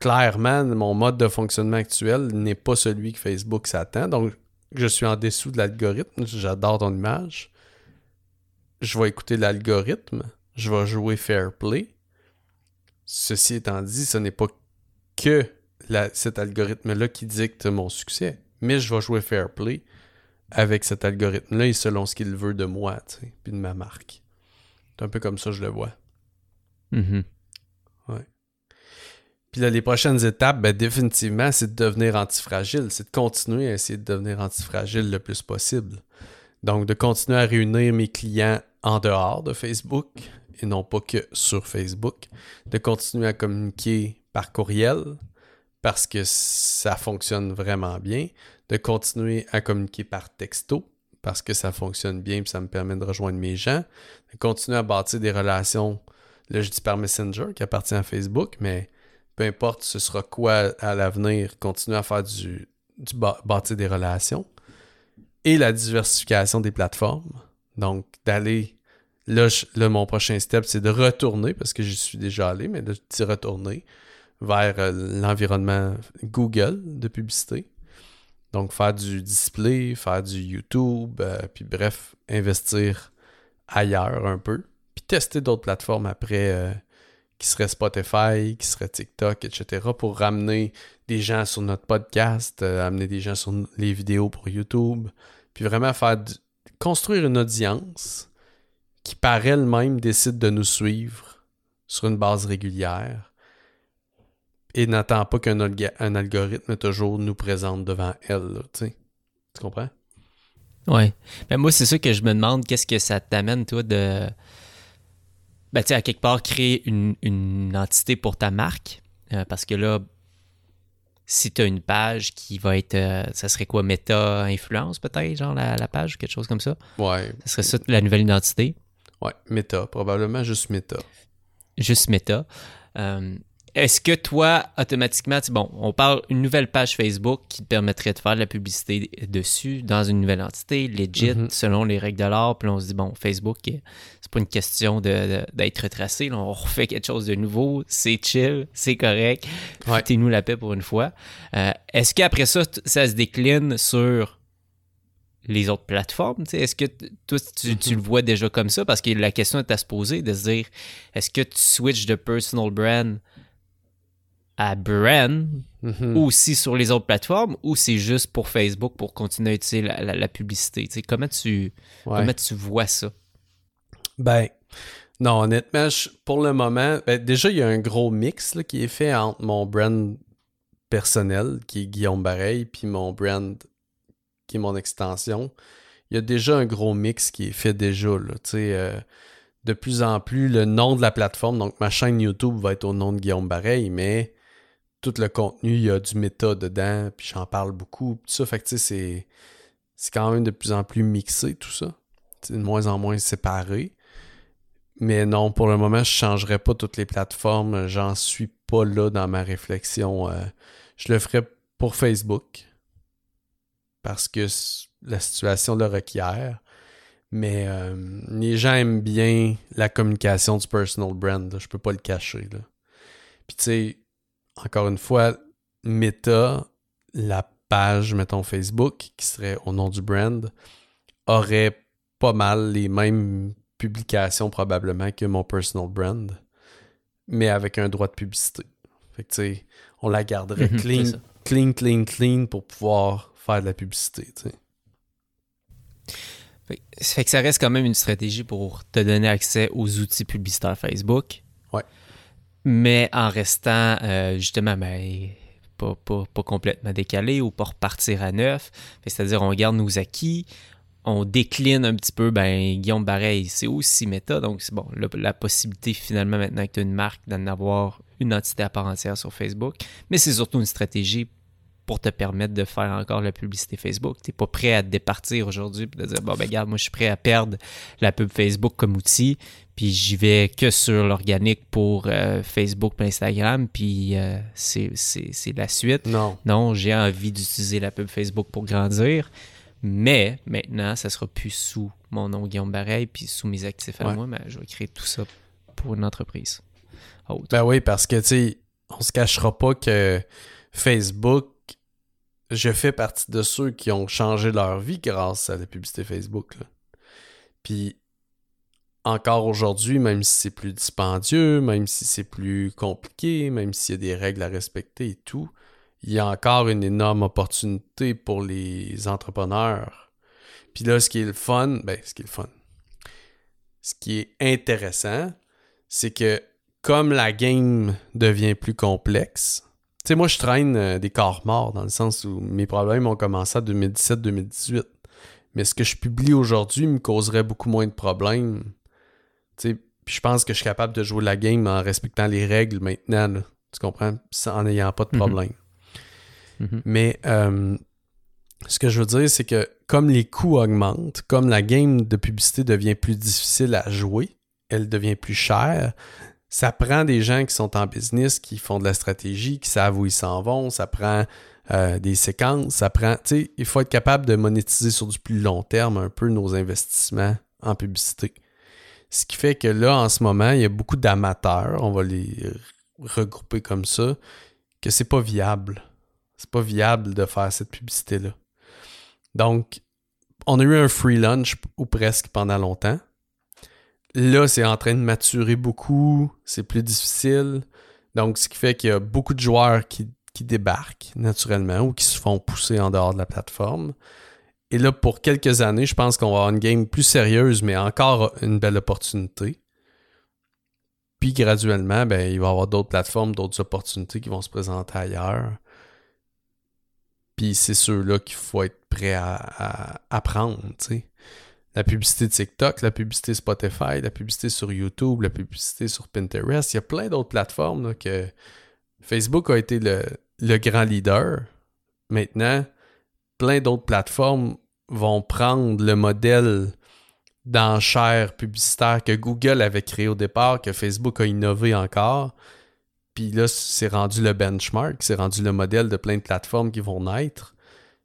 C: Clairement, mon mode de fonctionnement actuel n'est pas celui que Facebook s'attend. Donc, je suis en dessous de l'algorithme. J'adore ton image. Je vais écouter l'algorithme. Je vais jouer fair play. Ceci étant dit, ce n'est pas que cet algorithme-là qui dicte mon succès, mais je vais jouer fair play avec cet algorithme-là et selon ce qu'il veut de moi, tu sais, puis de ma marque. C'est un peu comme ça je le vois.
B: Mm-hmm.
C: Puis là, les prochaines étapes, ben, définitivement, c'est de devenir antifragile. C'est de continuer à essayer de devenir antifragile le plus possible. Donc, de continuer à réunir mes clients en dehors de Facebook, et non pas que sur Facebook, de continuer à communiquer par courriel, parce que ça fonctionne vraiment bien, de continuer à communiquer par texto parce que ça fonctionne bien et ça me permet de rejoindre mes gens, de continuer à bâtir des relations, là je dis par Messenger qui appartient à Facebook, mais peu importe ce sera quoi à l'avenir, continuer à faire du, bâtir des relations et la diversification des plateformes. Donc d'aller Là, mon prochain step, c'est de retourner, parce que j'y suis déjà allé, mais de retourner vers euh, l'environnement Google de publicité. Donc, faire du display, faire du YouTube, euh, puis bref, investir ailleurs un peu. Puis tester d'autres plateformes après, euh, qui seraient Spotify, qui seraient TikTok, etc., pour ramener des gens sur notre podcast, amener des gens sur les vidéos pour YouTube, puis vraiment faire construire une audience qui par elle-même décide de nous suivre sur une base régulière et n'attend pas qu'un algorithme toujours nous présente devant elle. tu comprends?
B: Oui. Ben moi, c'est ça que je me demande, qu'est-ce que ça t'amène, toi, de. Ben, tu sais, à quelque part, créer une, entité pour ta marque. Euh, parce que là, si tu as une page qui va être. Euh, ça serait quoi, méta influence, peut-être, genre la, la, page, quelque chose comme ça?
C: Ouais.
B: Ça serait ça la nouvelle identité?
C: Ouais, Meta, probablement juste Meta.
B: Juste Meta. Euh, est-ce que toi, automatiquement, bon, on parle une nouvelle page Facebook qui te permettrait de faire de la publicité dessus dans une nouvelle entité, legit, mhm. selon les règles de l'art, puis on se dit, bon, Facebook, euh, c'est pas une question d'être retracé, on refait quelque chose de nouveau, c'est chill, c'est correct, ouais. nous la paix pour une fois. Euh, est-ce qu'après ça, ça se décline sur les autres plateformes? Est-ce que toi, tu, le mhm. vois déjà comme ça? Parce que la question est à se poser de se dire est-ce que tu switches de personal brand à brand mhm. aussi sur les autres plateformes ou c'est juste pour Facebook pour continuer à utiliser la, publicité? comment, tu, comment tu vois ça?
C: Ben, non, honnêtement, pour le moment, ben, déjà, il y a un gros mix qui est fait entre mon brand personnel, qui est Guillaume Bareil, puis mon brand qui est mon extension, il y a déjà un gros mix qui est fait déjà. Là, euh, de plus en plus, le nom de la plateforme, donc ma chaîne YouTube va être au nom de Guillaume Bareil, mais tout le contenu, il y a du méta dedans, puis j'en parle beaucoup. Tout ça, fait que c'est, c'est quand même de plus en plus mixé, tout ça. C'est de moins en moins séparé. Mais non, pour le moment, je ne changerai pas toutes les plateformes. J'en suis pas là dans ma réflexion. Euh, je le ferai pour Facebook parce que la situation le requiert. Mais euh, les gens aiment bien la communication du personal brand. Je peux pas le cacher. Là. Puis tu sais, encore une fois, Meta, la page, mettons Facebook, qui serait au nom du brand, aurait pas mal les mêmes publications probablement que mon personal brand, mais avec un droit de publicité. Fait que tu sais, on la garderait mhm, clean, clean, clean, clean pour pouvoir faire de la publicité. Tu
B: Ça fait que ça reste quand même une stratégie pour te donner accès aux outils publicitaires Facebook.
C: Ouais.
B: Mais en restant euh, justement ben, pas, pas, complètement décalé ou pas repartir à neuf. C'est-à-dire on garde nos acquis, on décline un petit peu, ben Guillaume Bareil, c'est aussi méta, donc c'est bon, la, possibilité finalement maintenant que tu as une marque d'en avoir une entité à part entière sur Facebook, mais c'est surtout une stratégie pour te permettre de faire encore la publicité Facebook. Tu n'es pas prêt à te départir aujourd'hui et de dire bon ben regarde, moi je suis prêt à perdre la pub Facebook comme outil, puis j'y vais que sur l'organique pour euh, Facebook et Instagram, puis euh, c'est la suite.
C: Non.
B: Non, j'ai envie d'utiliser la pub Facebook pour grandir. Mais maintenant, ça sera plus sous mon nom Guillaume Bareil, puis sous mes actifs à moi, mais je vais créer tout ça pour une entreprise.
C: Ben oui, parce que tu sais, on se cachera pas que Facebook je fais partie de ceux qui ont changé leur vie grâce à la publicité Facebook. Puis encore aujourd'hui, même si c'est plus dispendieux, même si c'est plus compliqué, même s'il y a des règles à respecter et tout, il y a encore une énorme opportunité pour les entrepreneurs. Puis là, ce qui est le fun, ben, ce qui est le fun, ce qui est intéressant, c'est que comme la game devient plus complexe, sais, moi, je traîne euh, des corps morts dans le sens où mes problèmes ont commencé en 2017-2018. Mais ce que je publie aujourd'hui me causerait beaucoup moins de problèmes. Puis je pense que je suis capable de jouer la game en respectant les règles maintenant. Tu comprends? En n'ayant pas de mhm. problème.
B: Mhm.
C: Mais euh, ce que je veux dire, c'est que comme les coûts augmentent, comme la game de publicité devient plus difficile à jouer, elle devient plus chère, ça prend des gens qui sont en business, qui font de la stratégie, qui savent où ils s'en vont, ça prend euh, des séquences, ça prend, tu sais, il faut être capable de monétiser sur du plus long terme un peu nos investissements en publicité. Ce qui fait que là, en ce moment, il y a beaucoup d'amateurs, on va les regrouper comme ça, que c'est pas viable. C'est pas viable de faire cette publicité-là. Donc, on a eu un free lunch ou presque pendant longtemps. Là, c'est en train de maturer beaucoup, c'est plus difficile. Donc, ce qui fait qu'il y a beaucoup de joueurs qui débarquent naturellement ou qui se font pousser en dehors de la plateforme. Et là, pour quelques années, je pense qu'on va avoir une game plus sérieuse, mais encore une belle opportunité. Puis graduellement, ben, il va y avoir d'autres plateformes, d'autres opportunités qui vont se présenter ailleurs. Puis c'est ceux-là qu'il faut être prêt à, à, à prendre, tu sais. La publicité TikTok, la publicité Spotify, la publicité sur YouTube, la publicité sur Pinterest. Il y a plein d'autres plateformes que Facebook a été le grand leader. Maintenant, plein d'autres plateformes vont prendre le modèle d'enchère publicitaire que Google avait créé au départ, que Facebook a innové encore. Puis là, c'est rendu le benchmark, c'est rendu le modèle de plein de plateformes qui vont naître.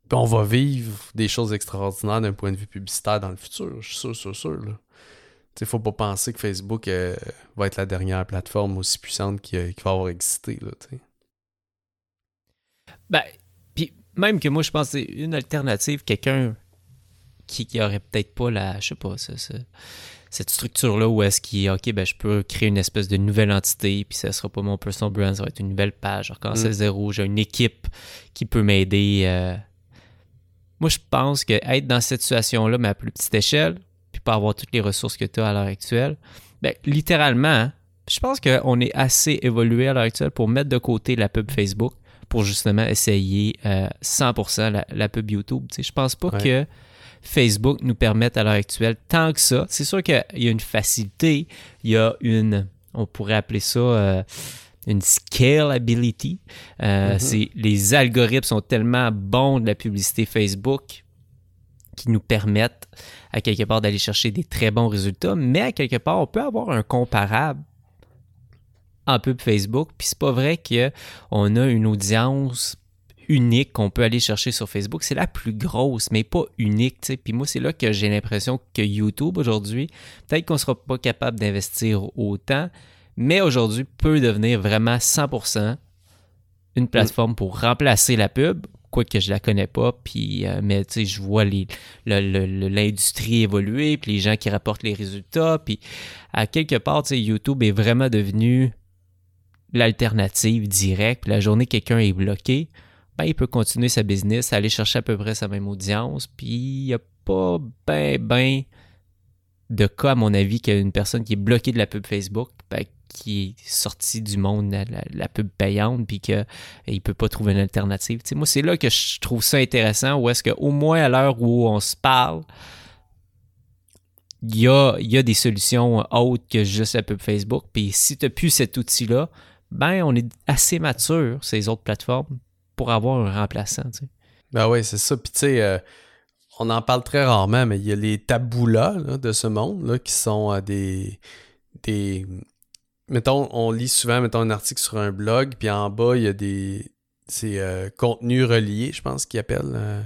C: Puis on va vivre des choses extraordinaires d'un point de vue publicitaire dans le futur, je suis sûr, sûr, sûr. Il faut pas penser que Facebook euh, va être la dernière plateforme aussi puissante qui, euh, va avoir existé. Là.
B: Ben, même que moi, je pense que c'est une alternative, quelqu'un qui, qui aurait peut-être pas la, je sais pas, ça, ça, cette structure-là où est-ce qu'il OK, ben, je peux créer une espèce de nouvelle entité, puis ça sera pas mon personal brand, ça va être une nouvelle page. Alors, quand
C: Mm.
B: c'est zéro, j'ai une équipe qui peut m'aider. euh. Moi, je pense que être dans cette situation-là, mais à plus petite échelle, puis pas avoir toutes les ressources que tu as à l'heure actuelle, ben, littéralement, je pense qu'on est assez évolué à l'heure actuelle pour mettre de côté la pub Facebook pour justement essayer euh, 100% la, la pub YouTube. Tu sais, je pense pas
C: Ouais.
B: que Facebook nous permette à l'heure actuelle tant que ça. C'est sûr qu'il y a une facilité, il y a une, on pourrait appeler ça euh, une scalability. Euh,
C: Mhm.
B: c'est, les algorithmes sont tellement bons de la publicité Facebook qui nous permettent à quelque part d'aller chercher des très bons résultats, mais à quelque part, on peut avoir un comparable en pub Facebook, puis c'est pas vrai qu'on a une audience unique qu'on peut aller chercher sur Facebook. C'est la plus grosse, mais pas unique. Puis moi, c'est là que j'ai l'impression que YouTube aujourd'hui, peut-être qu'on sera pas capable d'investir autant, mais aujourd'hui peut devenir vraiment 100% une plateforme pour remplacer la pub, quoique je la connais pas, puis euh, mais je vois l'industrie évoluer, puis les gens qui rapportent les résultats, puis à quelque part, YouTube est vraiment devenu l'alternative directe. La journée que quelqu'un est bloqué, ben, il peut continuer sa business, aller chercher à peu près sa même audience, puis il n'y a pas ben ben de cas, à mon avis, qu'il y a une personne qui est bloquée de la pub Facebook, ben, qui est sortie du monde de la, pub payante, puis qu'il ne peut pas trouver une alternative. Moi, c'est là que je trouve ça intéressant, où est-ce qu'au moins à l'heure où on se parle, il y a, y a des solutions autres que juste la pub Facebook. Puis si tu n'as plus cet outil-là, ben on est assez mature, ces autres plateformes, pour avoir un remplaçant. tu sais.
C: Ben oui, c'est ça. Puis tu sais, euh, on en parle très rarement, mais il y a les taboulas de ce monde là, qui sont euh, des, des. Mettons, on lit souvent, mettons, un article sur un blog, puis en bas, il y a des. C'est euh, contenu relié, je pense qu'ils appellent. euh,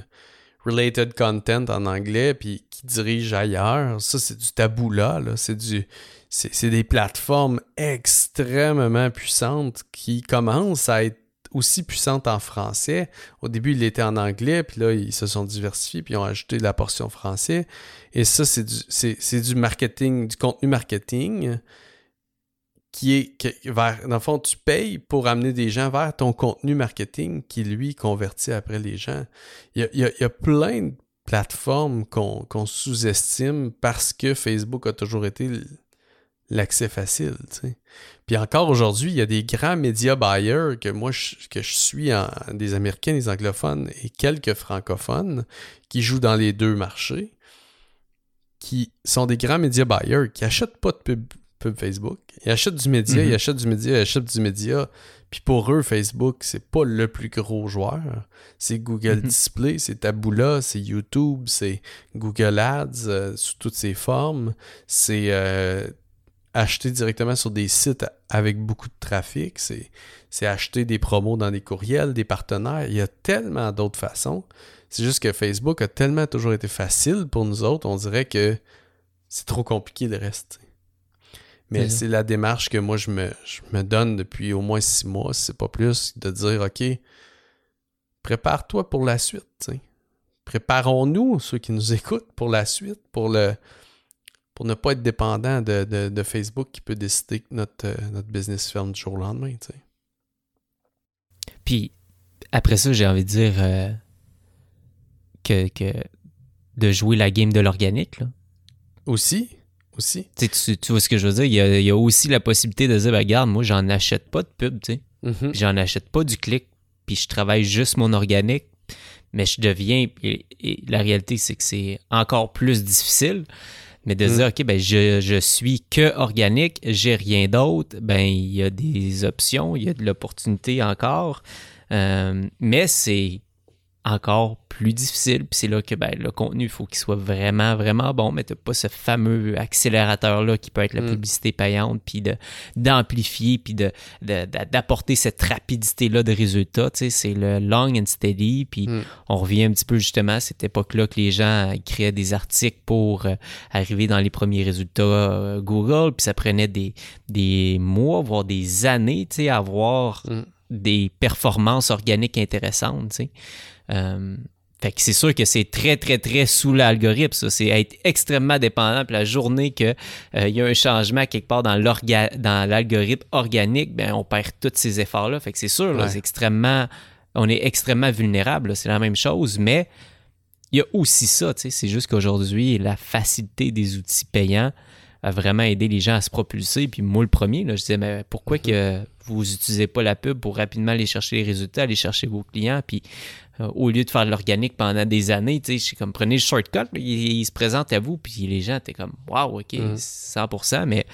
C: related content en anglais, puis qui dirige ailleurs. Ça, c'est du taboula, là. C'est du. C'est des plateformes extrêmement puissantes qui commencent à être aussi puissantes en français. Au début, il était en anglais, puis là, ils se sont diversifiés, puis ils ont ajouté la portion français. Et ça, c'est du, du marketing, du contenu marketing qui est que- vers, dans le fond, tu payes pour amener des gens vers ton contenu marketing qui, lui, convertit après les gens. Il y a, il y a- plein de plateformes qu'on, sous-estime parce que Facebook a toujours été l'accès facile. Puis encore aujourd'hui, il y a des grands médias buyers que moi, je, que je suis, en- des Américains, des anglophones et quelques francophones qui jouent dans les deux marchés, qui sont des grands médias buyers, qui achètent pas de pub, pub Facebook. Ils achètent du média,
B: Mhm.
C: ils achètent du média, ils achètent du média, Puis pour eux, Facebook, c'est pas le plus gros joueur. C'est Google
B: Mhm.
C: Display, c'est Taboola, c'est YouTube, c'est Google Ads euh, sous toutes ses formes. C'est euh, acheter directement sur des sites avec beaucoup de trafic. C'est, acheter des promos dans des courriels, des partenaires. Il y a tellement d'autres façons. C'est juste que Facebook a tellement toujours été facile pour nous autres, on dirait que c'est trop compliqué le reste. Mais
B: C'est
C: la démarche que moi je me, je me donne depuis au moins six mois, si c'est pas plus, de dire OK, prépare-toi pour la suite. Préparons-nous, ceux qui nous écoutent, pour la suite, pour le pour ne pas être dépendant de, de- de Facebook qui peut décider que notre, euh, notre business ferme du jour au lendemain. t'sais.
B: Puis après ça, j'ai envie de dire euh, que, que de jouer la game de l'organique. là.
C: Aussi, aussi.
B: Tu, sais, tu, tu vois ce que je veux dire? Il y a, il y a aussi la possibilité de dire, ben, regarde, moi, j'en achète pas de pub, tu sais.
C: Mhm.
B: Puis j'en achète pas du clic, puis je travaille juste mon organique, mais je deviens. Et, et la réalité, c'est que c'est encore plus difficile. Mais de
C: Mm.
B: dire, OK, ben je, je suis que organique, j'ai rien d'autre, ben il y a des options, il y a de l'opportunité encore. Euh, mais c'est encore plus difficile. Puis c'est là que ben, le contenu, il faut qu'il soit vraiment, vraiment bon, mais tu pas ce fameux accélérateur-là qui peut être la
C: Mm.
B: publicité payante, puis d'amplifier, puis de, de- de- d'apporter cette rapidité-là de résultats. C'est le long and steady, puis
C: Mm.
B: on revient un petit peu justement à cette époque-là que les gens créaient des articles pour euh, arriver dans les premiers résultats euh, Google, puis ça prenait des, des mois, voire des années, tu sais, à avoir
C: Mm.
B: des performances organiques intéressantes, tu sais. Euh, fait que c'est sûr que c'est très, très, très sous l'algorithme, ça. C'est être extrêmement dépendant. Puis la journée qu'il y a un changement quelque part dans, l'orga- dans l'algorithme organique, ben, on perd tous ces efforts-là. Fait que c'est sûr, là,
C: Ouais.
B: c'est extrêmement, on est extrêmement vulnérable. là. C'est la même chose, mais il y a aussi ça, tu sais. C'est juste qu'aujourd'hui, la facilité des outils payants a vraiment aidé les gens à se propulser. Puis moi, le premier, là, je disais, mais pourquoi que vous n'utilisez pas la pub pour rapidement aller chercher les résultats, aller chercher vos clients, puis euh, au lieu de faire de l'organique pendant des années, tu sais, comme prenez le shortcut, là, il, il se présente à vous, puis les gens, t'es comme, waouh, ok,
C: Mhm.
B: 100%, mais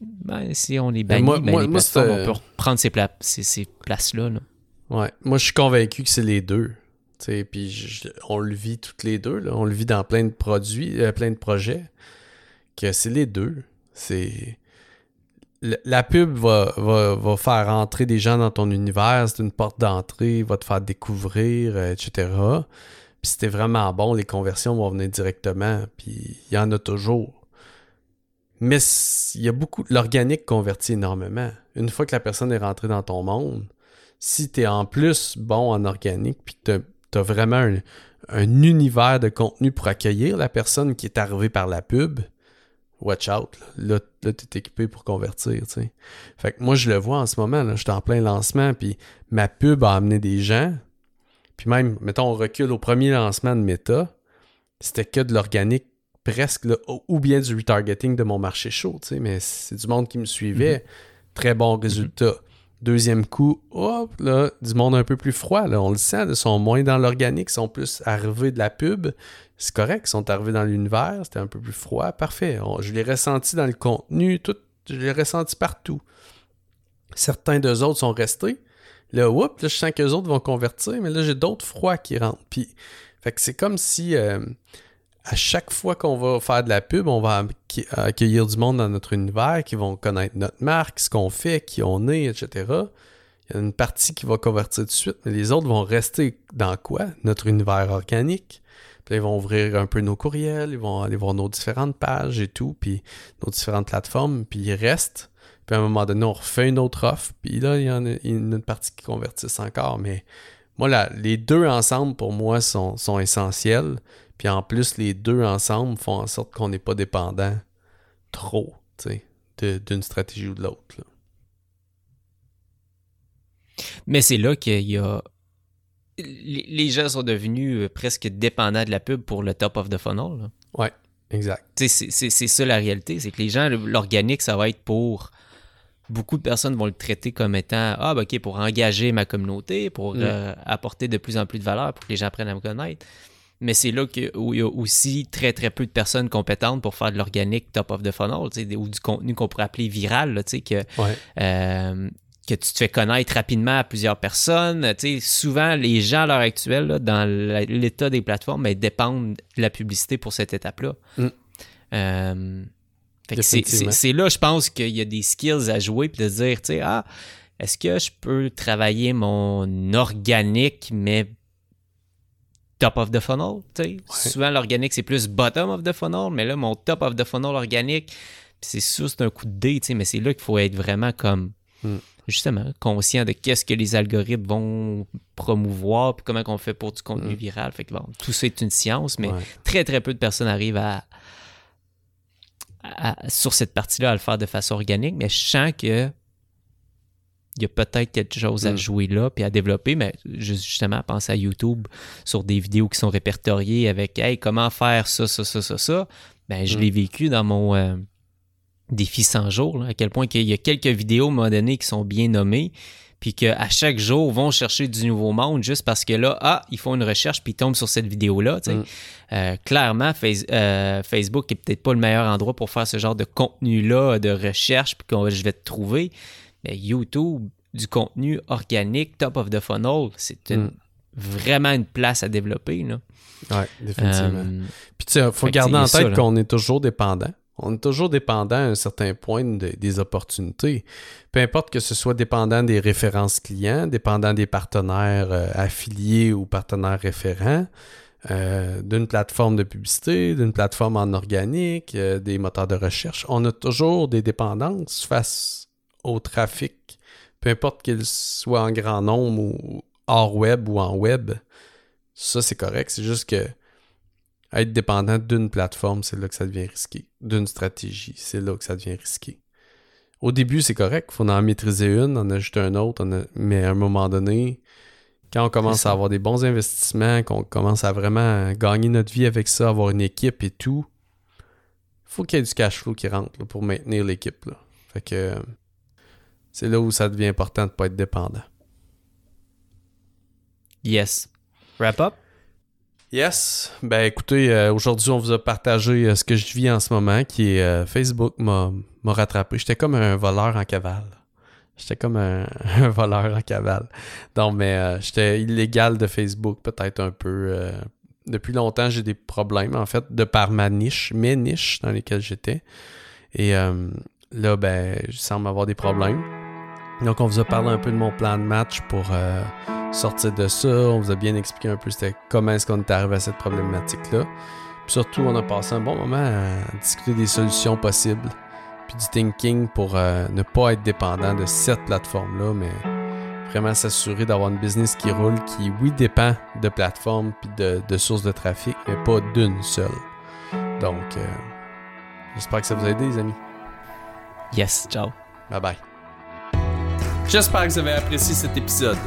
B: ben, si on est
C: Mais
B: banni,
C: moi-
B: ben,
C: moi-
B: les
C: moi,
B: on peut reprendre ces, pla- ces, ces places-là. là.
C: Ouais. Moi, je suis convaincu que c'est les deux. Puis je- on le vit toutes les deux. là. On le vit dans plein de produits, euh, plein de projets. Que c'est les deux. C'est. La pub va, va, faire entrer des gens dans ton univers, c'est une porte d'entrée, va te faire découvrir, euh, etc. Puis t'es vraiment bon, les conversions vont venir directement. Puis il y en a toujours. Mais il y a beaucoup. L'organique convertit énormément. Une fois que la personne est rentrée dans ton monde, si tu es en plus bon en organique, puis tu as vraiment un univers de contenu pour accueillir la personne qui est arrivée par la pub, watch out. Là, là, tu es équipé pour convertir. Fait que moi, je le vois en ce moment. Là, je suis en plein lancement, puis ma pub a amené des gens. Puis même, mettons, on recule au premier lancement de Meta, c'était que de l'organique presque, là, ou- bien du retargeting de mon marché chaud, mais c'est du monde qui me suivait. Très bon résultat. Deuxième coup, hop, là, du monde un peu plus froid, là, on le sent, ils sont moins dans l'organique, ils sont plus arrivés de la pub. C'est correct, ils sont arrivés dans l'univers, c'était un peu plus froid, parfait. Je l'ai ressenti dans le contenu, tout, je l'ai ressenti partout. Certains d'eux autres sont restés. Là, whoop, là, je sens qu'eux autres vont convertir, mais là, j'ai d'autres froids qui rentrent. Puis, fait que c'est comme si euh, à chaque fois qu'on va faire de la pub, on va accueillir du monde dans notre univers qui vont connaître notre marque, ce qu'on fait, qui on est, etc. Il y a une partie qui va convertir tout de suite, mais les autres vont rester dans quoi? Notre univers organique. Puis ils vont ouvrir un peu nos courriels, ils vont aller voir nos différentes pages et tout, puis nos différentes plateformes, puis ils restent. Puis à un moment donné, on refait une autre offre, puis là, il y en a, une partie qui convertissent encore. Mais moi, là, les deux ensemble, pour moi, sont essentiels. Puis en plus, les deux ensemble font en sorte qu'on n'est pas dépendant trop, d'une stratégie ou de l'autre.
B: Mais c'est là qu'il y a. Les gens sont devenus euh, presque dépendants de la pub pour le top of the funnel. là.
C: Ouais, exact.
B: C'est ça la réalité. C'est que les gens, l'organique, ça va être pour. Beaucoup de personnes vont le traiter comme étant Ah, ben, OK, pour engager ma communauté, pour
C: Mm.
B: euh, apporter de plus en plus de valeur, pour que les gens apprennent à me connaître. Mais c'est là que, où il y a aussi très, très peu de personnes compétentes pour faire de l'organique top of the funnel, ou du contenu qu'on pourrait appeler viral, là, que
C: Ouais.
B: euh, que tu te fais connaître rapidement à plusieurs personnes. Souvent, les gens à l'heure actuelle, là, dans l'état des plateformes, ben, dépendent de la publicité pour cette étape-là.
C: Mm.
B: Euh, c'est- là, je pense qu'il y a des skills à jouer puis de se dire, tu sais, ah, est-ce que je peux travailler mon organique, mais top of the funnel, tu sais? Souvent, l'organique, c'est plus bottom of the funnel, mais là, mon top of the funnel organique, c'est sûr, c'est un coup de dé, tu sais, mais c'est là qu'il faut être vraiment comme,
C: Mm.
B: justement, conscient de qu'est-ce que les algorithmes vont promouvoir, puis comment on fait pour du contenu
C: Mm.
B: viral. Fait que bon, tout ça est une science, mais
C: Ouais.
B: très, très peu de personnes arrivent à, à- sur cette partie-là à le faire de façon organique, mais je sens que il y a peut-être quelque chose à
C: Mm.
B: jouer là puis à développer, mais juste- justement, penser à YouTube sur des vidéos qui sont répertoriées avec Hey, comment faire ça, ça, ça, ça, ça. Ben, je
C: Mm.
B: l'ai vécu dans mon euh, défi 100 jours, là, à quel point qu'il y a quelques vidéos à un moment donné qui sont bien nommées, puis qu'à chaque jour, vont chercher du nouveau monde juste parce que là, ah, ils font une recherche puis ils tombent sur cette vidéo-là. tu sais.
C: Mm.
B: Euh, clairement, Face- euh, Facebook est peut-être pas le meilleur endroit pour faire ce genre de contenu-là, de recherche, puis que je vais te trouver. Mais YouTube, du contenu organique, top of the funnel, c'est une-
C: Mm.
B: vraiment une place à développer. Là.
C: Ouais, définitivement.
B: Euh,
C: Puis tu sais, faut garder en tête qu'on est toujours dépendant. On est toujours dépendant à un certain point de- des opportunités. Peu importe que ce soit dépendant des références clients, dépendant des partenaires euh, affiliés ou partenaires référents, euh, d'une plateforme de publicité, d'une plateforme en organique, euh, des moteurs de recherche. On a toujours des dépendances face au trafic, peu importe qu'il soit en grand nombre ou hors web ou en web. Ça, c'est correct. C'est juste que être dépendant d'une plateforme, c'est là que ça devient risqué. D'une stratégie, c'est là que ça devient risqué. Au début, c'est correct. Il faut en maîtriser une, en ajouter un autre. a- Mais à un moment donné, quand on commence à avoir des bons investissements, qu'on commence à vraiment gagner notre vie avec ça, avoir une équipe et tout, faut qu'il y ait du cash flow qui rentre là, pour maintenir l'équipe. Fait que c'est là où ça devient important de ne pas être dépendant.
B: yes. Wrap up?
C: Yes. Ben écoutez, euh, aujourd'hui, on vous a partagé euh, ce que je vis en ce moment, qui est euh, Facebook m'a rattrapé. J'étais comme un voleur en cavale. J'étais comme un, [laughs] un voleur en cavale. Donc, mais j'étais illégal de Facebook, peut-être un peu. depuis longtemps, j'ai des problèmes, en fait, de par ma niche, mes niches dans lesquelles j'étais. Et là, ben, je semble avoir des problèmes. Donc, on vous a parlé un peu de mon plan de match pour euh, sortir de ça. On vous a bien expliqué un peu c'était comment est-ce qu'on est arrivé à cette problématique-là. Puis surtout, on a passé un bon moment à discuter des solutions possibles, puis du thinking pour euh, ne pas être dépendant de cette plateforme-là, mais vraiment s'assurer d'avoir une business qui roule, qui, oui, dépend de plateforme puis de, de sources de trafic, mais pas d'une seule. Donc, euh, j'espère que ça vous a aidé, les amis.
B: Yes, ciao.
C: Bye bye.
D: J'espère que vous avez apprécié cet épisode.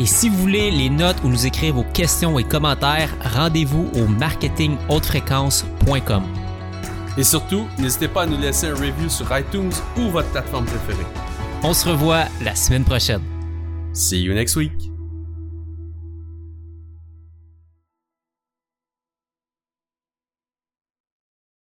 B: Et si vous voulez les notes ou nous écrire vos questions et commentaires, rendez-vous au marketinghautefréquence.com.
D: Et surtout, n'hésitez pas à nous laisser un review sur iTunes ou votre plateforme préférée.
B: On se revoit la semaine prochaine.
D: See you next week.